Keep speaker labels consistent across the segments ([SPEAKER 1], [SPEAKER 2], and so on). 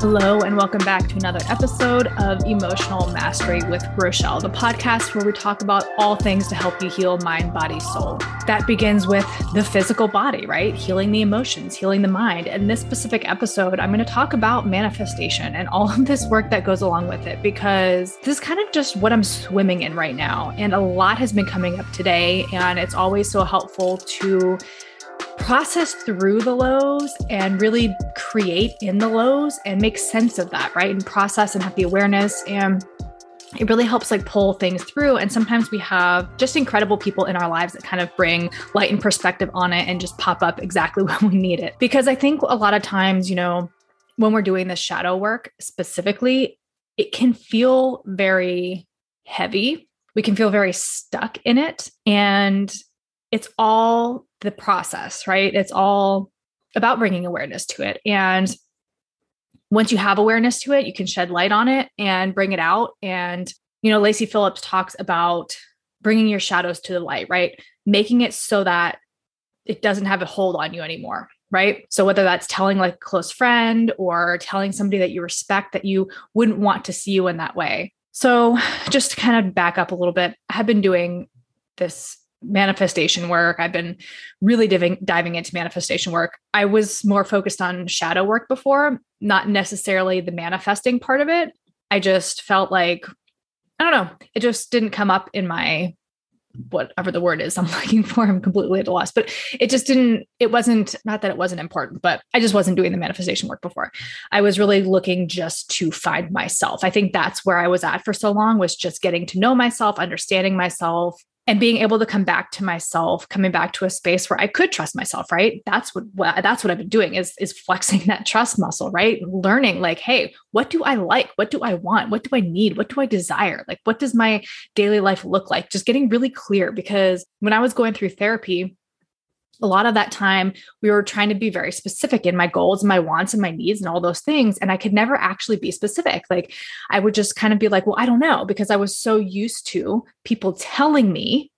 [SPEAKER 1] Hello, and welcome back to another episode of Emotional Mastery with Rochelle, the podcast where we talk about all things to help you heal mind, body, soul. That begins with the physical body, right? Healing the emotions, healing the mind. And this specific episode, I'm going to talk about manifestation and all of this work that goes along with it because this is kind of just what I'm swimming in right now. And a lot has been coming up today, and it's always so helpful to process through the lows and really create in the lows and make sense of that, right? And process and have the awareness. And it really helps like pull things through. And sometimes we have just incredible people in our lives that kind of bring light and perspective on it and just pop up exactly when we need it. Because i think a lot of times you know when we're doing this shadow work specifically it can feel very heavy. We can feel very stuck in it. And it's all the process, right? It's all about bringing awareness to it. And once you have awareness to it, you can shed light on it and bring it out. And, you know, Lacy Phillips talks about bringing your shadows to the light, right? Making it so that it doesn't have a hold on you anymore, right? So whether that's telling like a close friend or telling somebody that you respect that you wouldn't want to see you in that way. So just to kind of back up a little bit, I have been doing this manifestation work. I've been really diving diving into manifestation work. I was more focused on shadow work before, not necessarily the manifesting part of it. I just felt like I don't know, it just didn't come up in my whatever the word is I'm looking for. I'm completely at a loss, but it just didn't, it wasn't, not that it wasn't important, but I just wasn't doing the manifestation work before. I was really looking just to find myself. I think that's where I was at for so long was just getting to know myself, understanding myself, and being able to come back to myself coming back to a space where i could trust myself right? That's what, that's what i've been doing is is flexing that trust muscle right? Learning like hey what do i like? What do i want? What do i need? What do i desire? Like what does my daily life look like? Just getting really clear because when i was going through therapy a lot of that time we were trying to be very specific in my goals and my wants and my needs and all those things and i could never actually be specific like i would just kind of be like well i don't know because i was so used to people telling me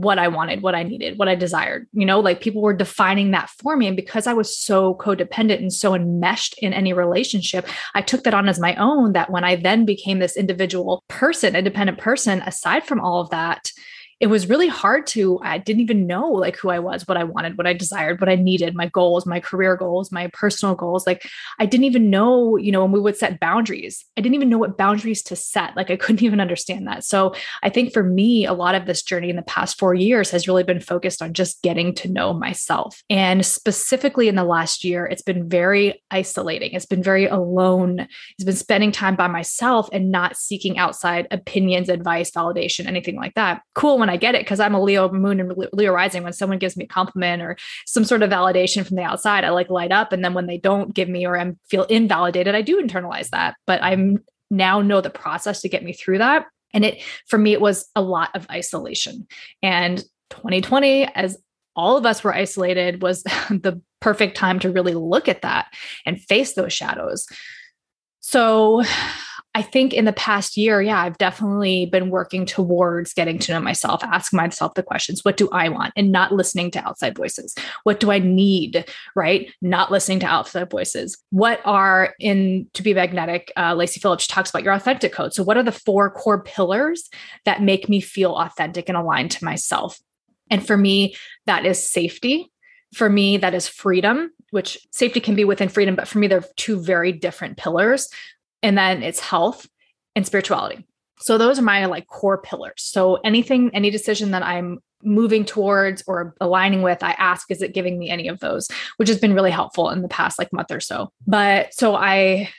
[SPEAKER 1] what I wanted, what I needed, what I desired. You know, like people were defining that for me. And because I was so codependent and so enmeshed in any relationship, I took that on as my own. That when I then became this individual person, independent person, aside from all of that, it was really hard to i didn't even know like who i was what i wanted what i desired what i needed my goals my career goals my personal goals. Like i didn't even know you know when we would set boundaries i didn't even know what boundaries to set. Like i couldn't even understand that. So i think for me a lot of this journey in the past 4 years has really been focused on just getting to know myself. And specifically in the last year it's been very isolating. It's been very alone. It's been spending time by myself and not seeking outside opinions advice validation anything like that. Cool when when I get it because I'm a Leo moon and Leo rising. When someone gives me a compliment or some sort of validation from the outside, I like light up. And then when they don't give me or I feel invalidated, I do internalize that. But I'm now know the process to get me through that. And it for me, it was a lot of isolation. And 2020, as all of us were isolated, was the perfect time to really look at that and face those shadows. So I think in the past year, yeah, I've definitely been working towards getting to know myself, ask myself the questions what do I want? And not listening to outside voices. What do I need? Right? Not listening to outside voices. What are in To Be Magnetic? Uh, Lacy Phillips talks about your authentic code. So, what are the four core pillars that make me feel authentic and aligned to myself? And for me, that is safety. For me, that is freedom, which safety can be within freedom, but for me, they're two very different pillars and then it's health and spirituality. So those are my like core pillars. So anything, any decision that I'm moving towards or aligning with, I ask, is it giving me any of those, which has been really helpful in the past like month or so. But so I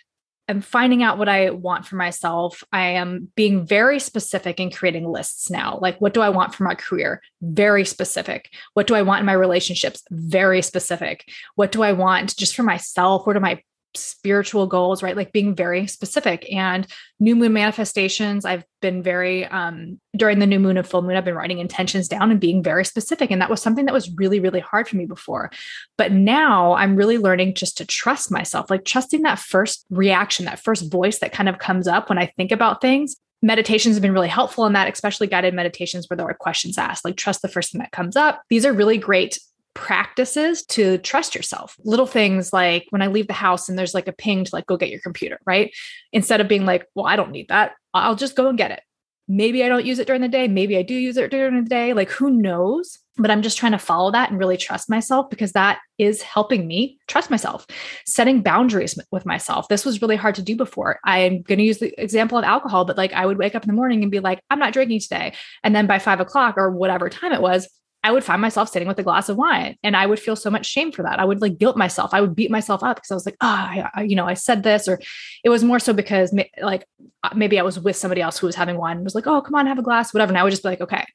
[SPEAKER 1] am finding out what I want for myself. I am being very specific in creating lists now. Like, what do I want for my career? Very specific. What do I want in my relationships? Very specific. What do I want just for myself? What are my spiritual goals, right? Like being very specific and new moon manifestations. I've been very, um, during the new moon and full moon, I've been writing intentions down and being very specific. And that was something that was really, really hard for me before. But now I'm really learning just to trust myself, like trusting that first reaction, that first voice that kind of comes up when I think about things meditations have been really helpful in that, especially guided meditations where there are questions asked, like trust the first thing that comes up. These are really great practices to trust yourself. Little things like when I leave the house and there's like a ping to like go get your computer, right? Instead of being like, well, I don't need that. I'll just go and get it. Maybe I don't use it during the day. Maybe I do use it during the day. Like who knows? But I'm just trying to follow that and really trust myself because that is helping me trust myself. Setting boundaries with myself. This was really hard to do before. I'm going to use the example of alcohol, but like I would wake up in the morning and be like, I'm not drinking today. And then by five o'clock or whatever time it was, I would find myself sitting with a glass of wine and I would feel so much shame for that. I would like guilt myself. I would beat myself up because I was like, ah, oh, you know, I said this, or it was more so because like uh, maybe I was with somebody else who was having wine and was like, oh, come on, have a glass, whatever. And I would just be like, okay.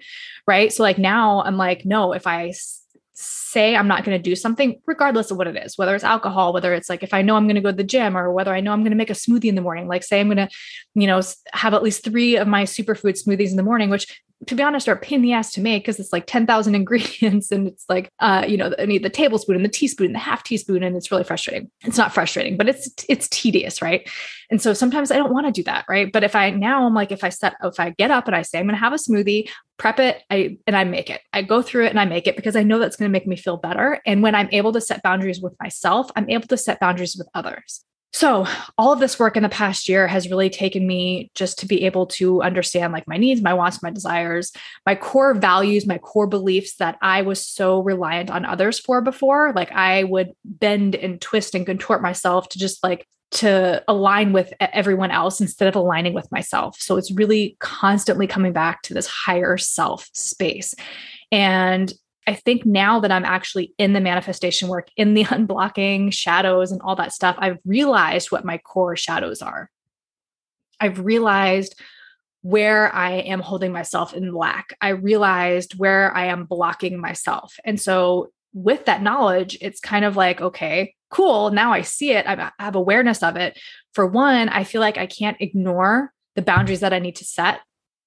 [SPEAKER 1] Right. So like now I'm like, no, if I say I'm not going to do something, regardless of what it is, whether it's alcohol, whether it's like if I know I'm going to go to the gym or whether I know I'm going to make a smoothie in the morning, like say I'm going to, you know, have at least three of my superfood smoothies in the morning, which to be honest, are a pain in the ass to make because it's like 10,000 ingredients and it's like, uh, you know, I need the tablespoon and the teaspoon and the half teaspoon. And it's really frustrating. It's not frustrating, but it's, it's tedious. Right. And so sometimes I don't want to do that. Right. But if I now I'm like, if I set, if I get up and I say, I'm going to have a smoothie, prep it, I, and I make it, I go through it and I make it because I know that's going to make me feel better. And when I'm able to set boundaries with myself, I'm able to set boundaries with others. So, all of this work in the past year has really taken me just to be able to understand like my needs, my wants, my desires, my core values, my core beliefs that I was so reliant on others for before. Like, I would bend and twist and contort myself to just like to align with everyone else instead of aligning with myself. So, it's really constantly coming back to this higher self space. And I think now that I'm actually in the manifestation work, in the unblocking shadows and all that stuff, I've realized what my core shadows are. I've realized where I am holding myself in lack. I realized where I am blocking myself. And so, with that knowledge, it's kind of like, okay, cool. Now I see it. I have awareness of it. For one, I feel like I can't ignore the boundaries that I need to set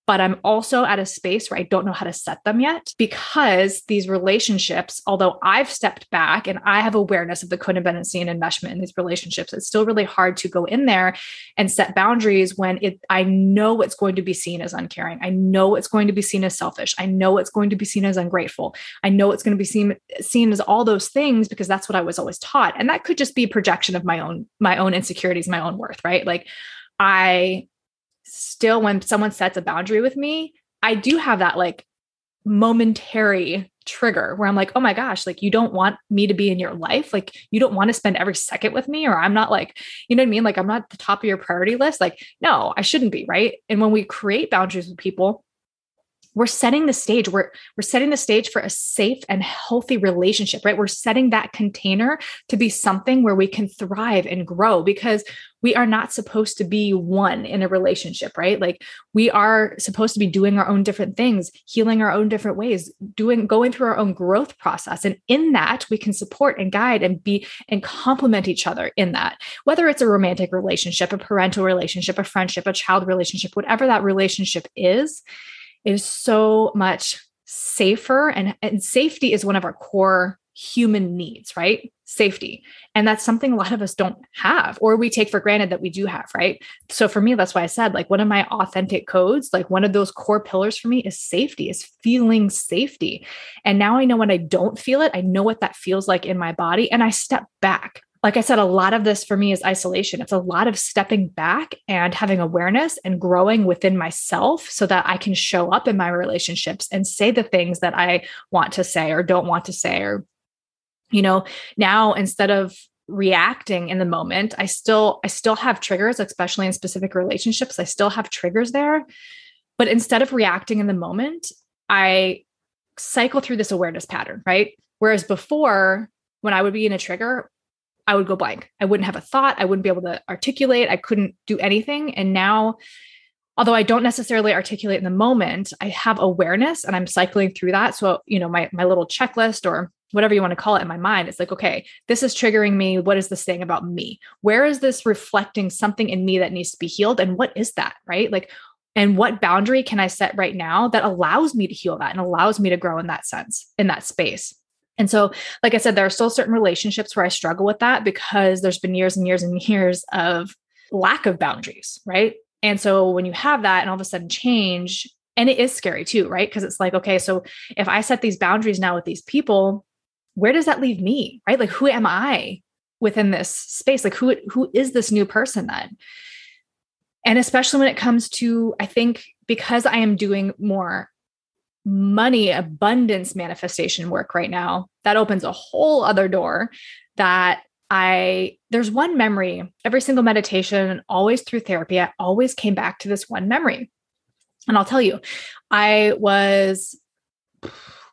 [SPEAKER 1] but I'm also at a space where I don't know how to set them yet because these relationships, although I've stepped back and I have awareness of the codependency and enmeshment in these relationships, it's still really hard to go in there and set boundaries when it I know it's going to be seen as uncaring. I know it's going to be seen as selfish. I know it's going to be seen as ungrateful. I know it's going to be seen seen as all those things because that's what I was always taught. And that could just be projection of my own my own insecurities, my own worth, right? Like I still when someone sets a boundary with me, I do have that like momentary trigger where I'm like, oh my gosh, like you don't want me to be in your life. Like you don't want to spend every second with me, or I'm not like, you know what I mean? Like I'm not the top of your priority list. Like, no, I shouldn't be. Right. And when we create boundaries with people, we're setting the stage. We're we're setting the stage for a safe and healthy relationship right? We're setting that container to be something where we can thrive and grow because we are not supposed to be one in a relationship right? Like we are supposed to be doing our own different things healing our own different ways doing going through our own growth process. And in that we can support and guide and be and complement each other in that. Whether it's a romantic relationship a parental relationship a friendship a child relationship whatever that relationship is is so much safer and, and safety is one of our core human needs, right? Safety. And that's something a lot of us don't have, or we take for granted that we do have, right? So for me, that's why I said, like, one of my authentic codes, like one of those core pillars for me is safety, is feeling safety. And now I know when I don't feel it, I know what that feels like in my body. And I step back like I said, a lot of this for me is isolation. It's a lot of stepping back and having awareness and growing within myself so that I can show up in my relationships and say the things that I want to say or don't want to say. Or, you know, now instead of reacting in the moment, I still, I still have triggers, especially in specific relationships. I still have triggers there. But instead of reacting in the moment, I cycle through this awareness pattern, right? Whereas before, when I would be in a trigger, I would go blank. I wouldn't have a thought. I wouldn't be able to articulate. I couldn't do anything. And now, although I don't necessarily articulate in the moment, I have awareness and I'm cycling through that. So, you know, my my little checklist or whatever you want to call it in my mind, it's like, okay, this is triggering me. What is this thing about me? Where is this reflecting something in me that needs to be healed? And what is that? Right? Like, and what boundary can I set right now that allows me to heal that and allows me to grow in that sense, in that space? And so, like I said, there are still certain relationships where I struggle with that because there's been years and years and years of lack of boundaries, right? And so when you have that and all of a sudden change, and it is scary too, right? Because it's like, okay, so if I set these boundaries now with these people, where does that leave me? Right? Like, who am I within this space? Like, who, who is this new person then? And especially when it comes to, I think because I am doing more money abundance manifestation work right now, that opens a whole other door that I, there's one memory every single meditation, always through therapy, I always came back to this one memory. And I'll tell you, I was,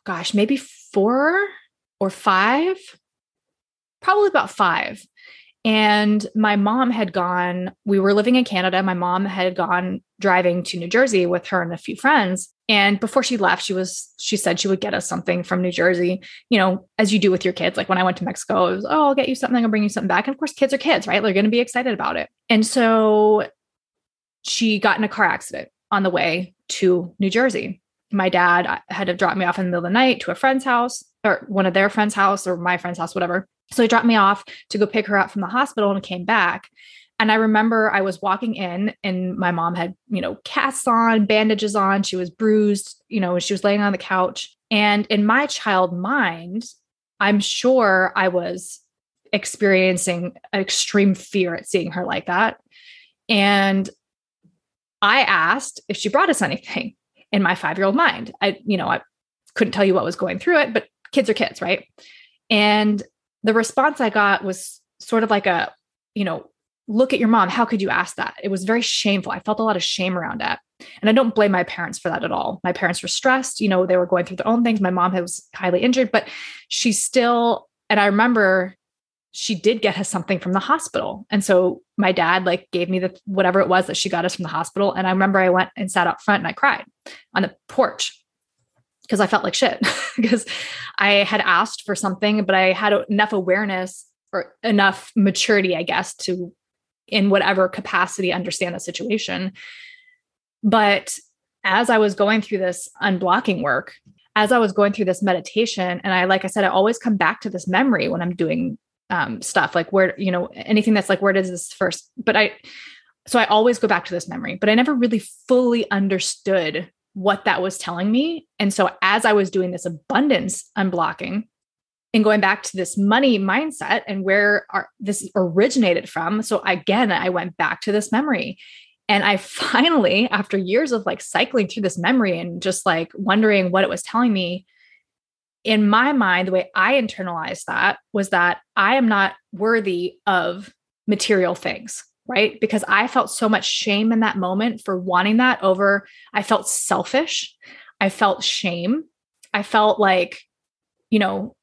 [SPEAKER 1] gosh, maybe four or five, probably about five. And my mom had gone, we were living in Canada. My mom had gone driving to New Jersey with her and a few friends. And before she left, she was, she said she would get us something from New Jersey, you know, as you do with your kids. Like when I went to Mexico, it was, oh, I'll get you something, I'll bring you something back. And of course, kids are kids, right? They're going to be excited about it. And so she got in a car accident on the way to New Jersey. My dad uh, had to drop me off in the middle of the night to a friend's house or one of their friend's house or my friend's house, whatever. So he dropped me off to go pick her up from the hospital and came back. And I remember I was walking in and my mom had, you know, casts on, bandages on. She was bruised, you know, she was laying on the couch. And in my child mind, I'm sure I was experiencing extreme fear at seeing her like that. And I asked if she brought us anything in my five year old mind. I, you know, I couldn't tell you what was going through it, but kids are kids, right? And the response I got was sort of like a, you know, look at your mom. How could you ask that? It was very shameful. I felt a lot of shame around that. And I don't blame my parents for that at all. My parents were stressed. You know, they were going through their own things. My mom was highly injured, but she still, and I remember she did get us something from the hospital. And so my dad like gave me the whatever it was that she got us from the hospital. And I remember I went and sat up front and I cried on the porch because I felt like shit because I had asked for something, but I had enough awareness or enough maturity, I guess, to in whatever capacity understand the situation. But as I was going through this unblocking work, as I was going through this meditation, and I, like I said, I always come back to this memory when I'm doing um, stuff like where, you know, anything that's like, where does this first, but I, so I always go back to this memory, but I never really fully understood what that was telling me. And so as I was doing this abundance unblocking, and going back to this money mindset and where this originated from. So again, I went back to this memory. And I finally, after years of like cycling through this memory and just like wondering what it was telling me, in my mind, the way I internalized that was that I am not worthy of material things, right? Because I felt so much shame in that moment for wanting that over, I felt selfish. I felt shame. I felt like, you know,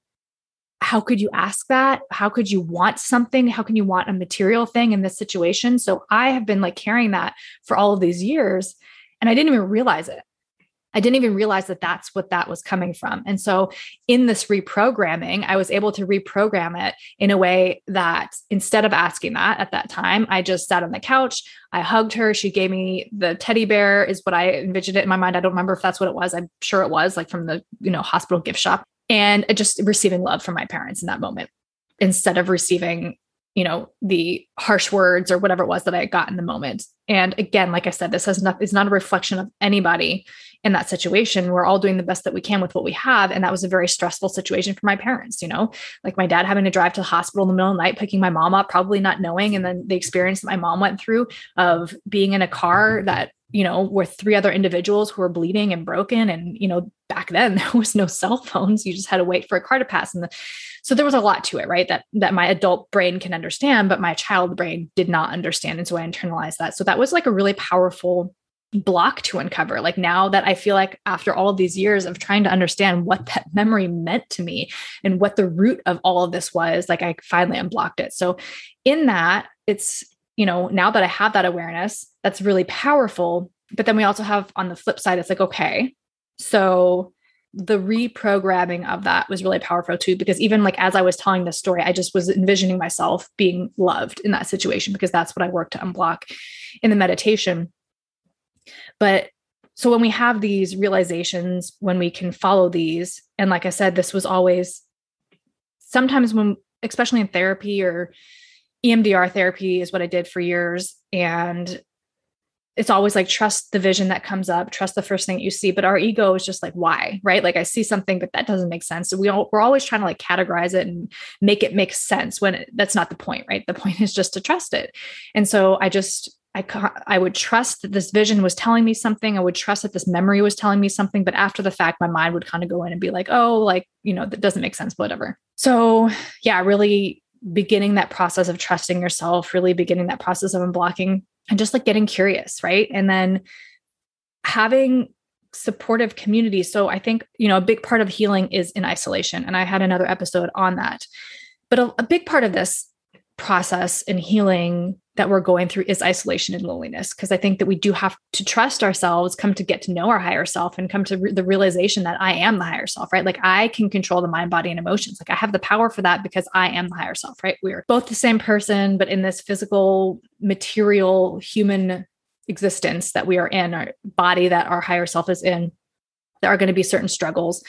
[SPEAKER 1] how could you ask that? How could you want something? How can you want a material thing in this situation? So I have been like carrying that for all of these years and I didn't even realize it. I didn't even realize that that's what that was coming from. And so in this reprogramming, I was able to reprogram it in a way that instead of asking that at that time, I just sat on the couch, I hugged her, she gave me the teddy bear is what I envisioned it in my mind. I don't remember if that's what it was. I'm sure it was like from the, you know, hospital gift shop and just receiving love from my parents in that moment instead of receiving you know the harsh words or whatever it was that i got in the moment. And again like i said this has not is not a reflection of anybody in that situation. We're all doing the best that we can with what we have. And that was a very stressful situation for my parents you know like my dad having to drive to the hospital in the middle of the night picking my mom up probably not knowing. And then the experience that my mom went through of being in a car that you know, with three other individuals who were bleeding and broken. And, you know, back then there was no cell phones. You just had to wait for a car to pass. And the, so there was a lot to it, right? That that my adult brain can understand, but my child brain did not understand. And so I internalized that. So that was like a really powerful block to uncover. Like now that I feel like after all these years of trying to understand what that memory meant to me and what the root of all of this was, like I finally unblocked it. So in that, it's you know, now that I have that awareness, that's really powerful. But then we also have on the flip side, it's like, okay, so the reprogramming of that was really powerful too, because even like as I was telling this story, I just was envisioning myself being loved in that situation because that's what I work to unblock in the meditation. But so when we have these realizations, when we can follow these, and like I said, this was always sometimes when, especially in therapy or EMDR therapy is what I did for years. And it's always like trust the vision that comes up, trust the first thing you see. But our ego is just like, why? Right. Like I see something, but that doesn't make sense. So we all, we're always trying to like categorize it and make it make sense when it, that's not the point, right? The point is just to trust it. And so I just, I, I would trust that this vision was telling me something. I would trust that this memory was telling me something. But after the fact, my mind would kind of go in and be like, oh, like, you know, that doesn't make sense, whatever. So yeah, really beginning that process of trusting yourself, really beginning that process of unblocking and just like getting curious, right? And then having supportive community. So I think, you know, a big part of healing is in isolation. And I had another episode on that. But a, a big part of this process and healing that we're going through is isolation and loneliness. Because i think that we do have to trust ourselves come to get to know our higher self and come to re- the realization that i am the higher self right? Like i can control the mind body and emotions. Like i have the power for that because i am the higher self right? We're both the same person but in this physical material human existence that we are in our body that our higher self is in there are going to be certain struggles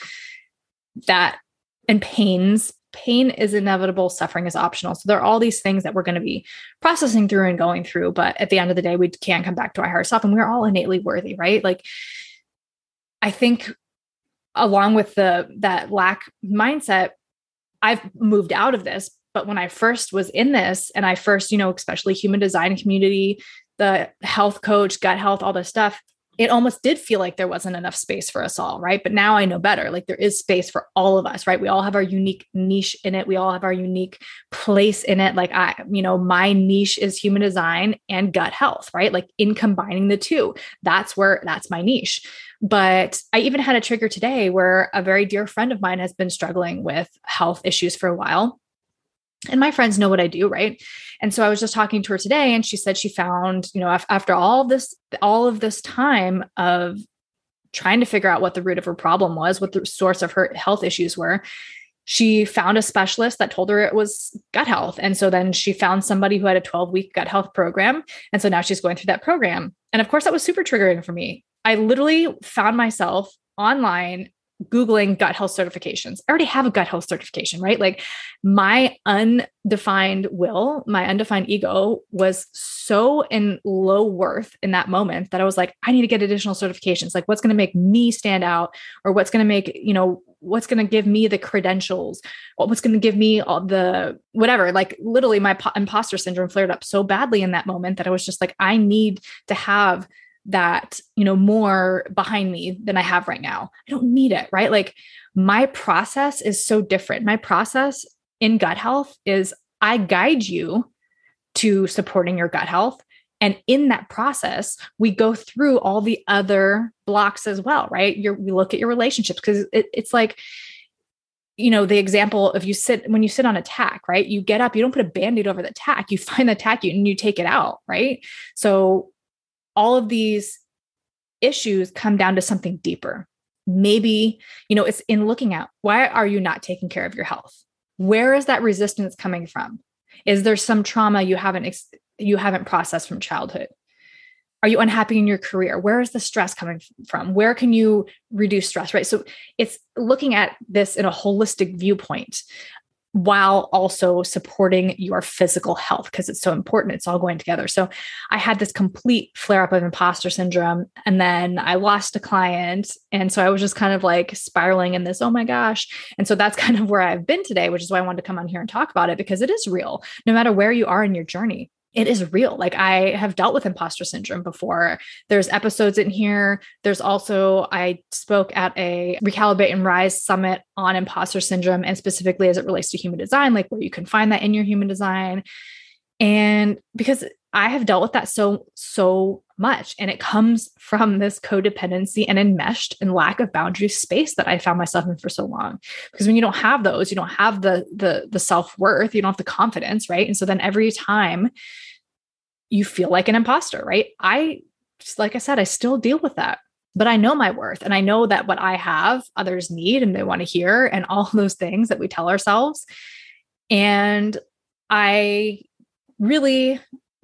[SPEAKER 1] that and pains pain is inevitable, suffering is optional. So there are all these things that we're going to be processing through and going through. But at the end of the day, we can come back to our higher self and we're all innately worthy, right? Like, I think along with the that lack mindset, I've moved out of this. But when I first was in this, and I first, you know, especially human design community, the health coach, gut health, all this stuff, it almost did feel like there wasn't enough space for us all, right? But now I know better. Like there is space for all of us, right? We all have our unique niche in it. We all have our unique place in it. Like I, you know, my niche is human design and gut health, right? Like in combining the two, that's where that's my niche. But I even had a trigger today where a very dear friend of mine has been struggling with health issues for a while and my friends know what I do, right? And so I was just talking to her today and she said she found, you know, after all this all of this time of trying to figure out what the root of her problem was, what the source of her health issues were, she found a specialist that told her it was gut health. And so then she found somebody who had a 12 week gut health program. And so now she's going through that program. And of course, that was super triggering for me. I literally found myself online Googling gut health certifications. I already have a gut health certification, right? Like my undefined will, my undefined ego was so in low worth in that moment that I was like, I need to get additional certifications. Like, what's going to make me stand out, or what's going to make, you know, what's going to give me the credentials, what's going to give me all the whatever. Like, literally, my po- imposter syndrome flared up so badly in that moment that I was just like, I need to have that you know more behind me than i have right now. I don't need it right? Like my process is so different. My process in gut health is i guide you to supporting your gut health. And in that process we go through all the other blocks as well right? You're, we look at your relationships because it, it's like you know the example of you sit when you sit on a tack right? You get up you don't put a band-aid over the tack. You find the tack and you take it out right? So all of these issues come down to something deeper. Maybe, you know, it's in looking at why are you not taking care of your health? Where is that resistance coming from? Is there some trauma you haven't ex- you haven't processed from childhood? Are you unhappy in your career? Where is the stress coming from? Where can you reduce stress, right? So it's looking at this in a holistic viewpoint while also supporting your physical health because it's so important. It's all going together. So I had this complete flare up of imposter syndrome. And then I lost a client. And so I was just kind of like spiraling in this, oh my gosh. And so that's kind of where I've been today, which is why I wanted to come on here and talk about it because it is real, no matter where you are in your journey it is real. Like I have dealt with imposter syndrome before. There's episodes in here. There's also, I spoke at a Recalibrate and Rise summit on imposter syndrome and specifically as it relates to human design, like where you can find that in your human design. And because I have dealt with that so, so much. And it comes from this codependency and enmeshed and lack of boundary space that I found myself in for so long. Because when you don't have those, you don't have the the the self-worth, you don't have the confidence, right? And so then every time you feel like an imposter, right? I just like I said, I still deal with that. But I know my worth and I know that what I have, others need and they want to hear, and all those things that we tell ourselves. And I really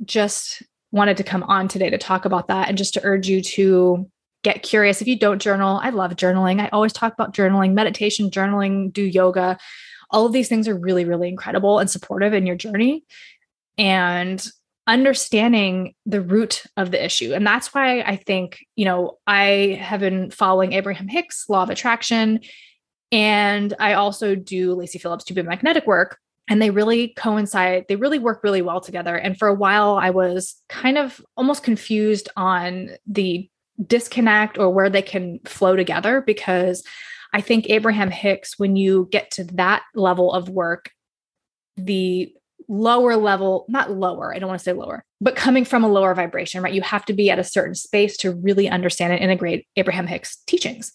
[SPEAKER 1] just wanted to come on today to talk about that and just to urge you to get curious. If you don't journal, I love journaling. I always talk about journaling, meditation, journaling, do yoga. All of these things are really, really incredible and supportive in your journey. And understanding the root of the issue. And that's why I think, you know, I have been following Abraham Hicks, Law of Attraction, and I also do Lacy Phillips' 2 magnetic work. And they really coincide, they really work really well together. And for a while, I was kind of almost confused on the disconnect or where they can flow together because I think Abraham Hicks, when you get to that level of work, the lower level, not lower, I don't want to say lower, but coming from a lower vibration, right? You have to be at a certain space to really understand and integrate Abraham Hicks teachings.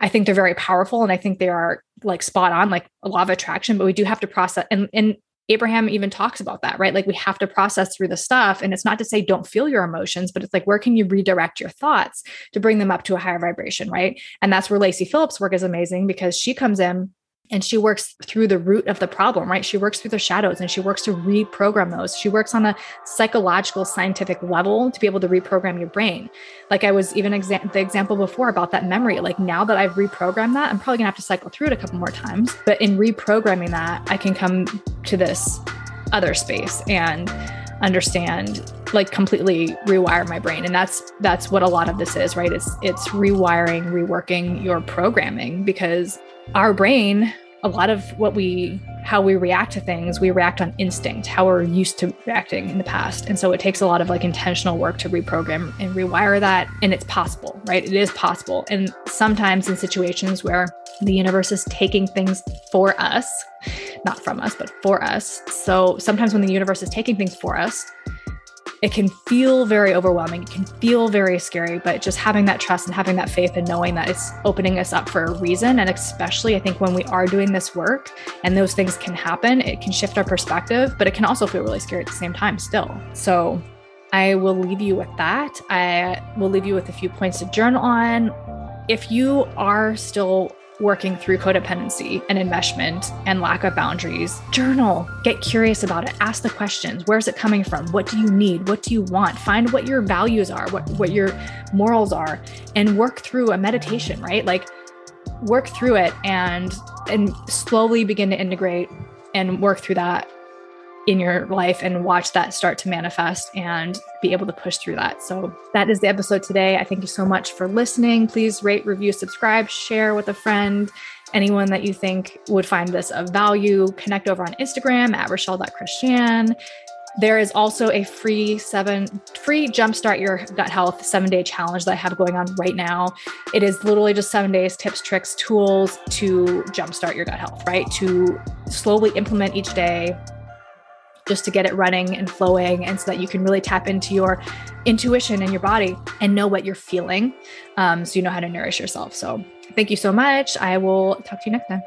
[SPEAKER 1] I think they're very powerful and I think they are like spot on, like a law of attraction, but we do have to process and, and Abraham even talks about that, right? Like we have to process through the stuff. And it's not to say don't feel your emotions, but it's like, where can you redirect your thoughts to bring them up to a higher vibration, right? And that's where Lacy Phillips' work is amazing because she comes in and she works through the root of the problem right? She works through the shadows and she works to reprogram those. She works on a psychological scientific level to be able to reprogram your brain. Like i was even exa- the example before about that memory. Like now that i've reprogrammed that i'm probably gonna have to cycle through it a couple more times. But in reprogramming that i can come to this other space and understand like completely rewire my brain. And that's that's what a lot of this is right? It's it's rewiring reworking your programming because our brain a lot of what we how we react to things we react on instinct how we're used to reacting in the past. And so it takes a lot of like intentional work to reprogram and rewire that and it's possible right? It is possible. And sometimes in situations where the universe is taking things for us not from us but for us. So sometimes when the universe is taking things for us it can feel very overwhelming. It can feel very scary, but just having that trust and having that faith and knowing that it's opening us up for a reason. And especially, I think when we are doing this work and those things can happen, it can shift our perspective, but it can also feel really scary at the same time, still. So I will leave you with that. I will leave you with a few points to journal on. If you are still working through codependency and enmeshment and lack of boundaries. Journal, get curious about it, ask the questions. Where's it coming from? What do you need? What do you want? Find what your values are, what, what your morals are, and work through a meditation, right? Like work through it and and slowly begin to integrate and work through that in your life and watch that start to manifest and be able to push through that. So that is the episode today. I thank you so much for listening. Please rate, review, subscribe, share with a friend, anyone that you think would find this of value. Connect over on Instagram at Rochelle.Christian. There is also a free seven free jumpstart your gut health seven day challenge that I have going on right now. It is literally just seven days, tips, tricks, tools to jumpstart your gut health, right? To slowly implement each day just to get it running and flowing and so that you can really tap into your intuition and your body and know what you're feeling um, so you know how to nourish yourself. So thank you so much. I will talk to you next time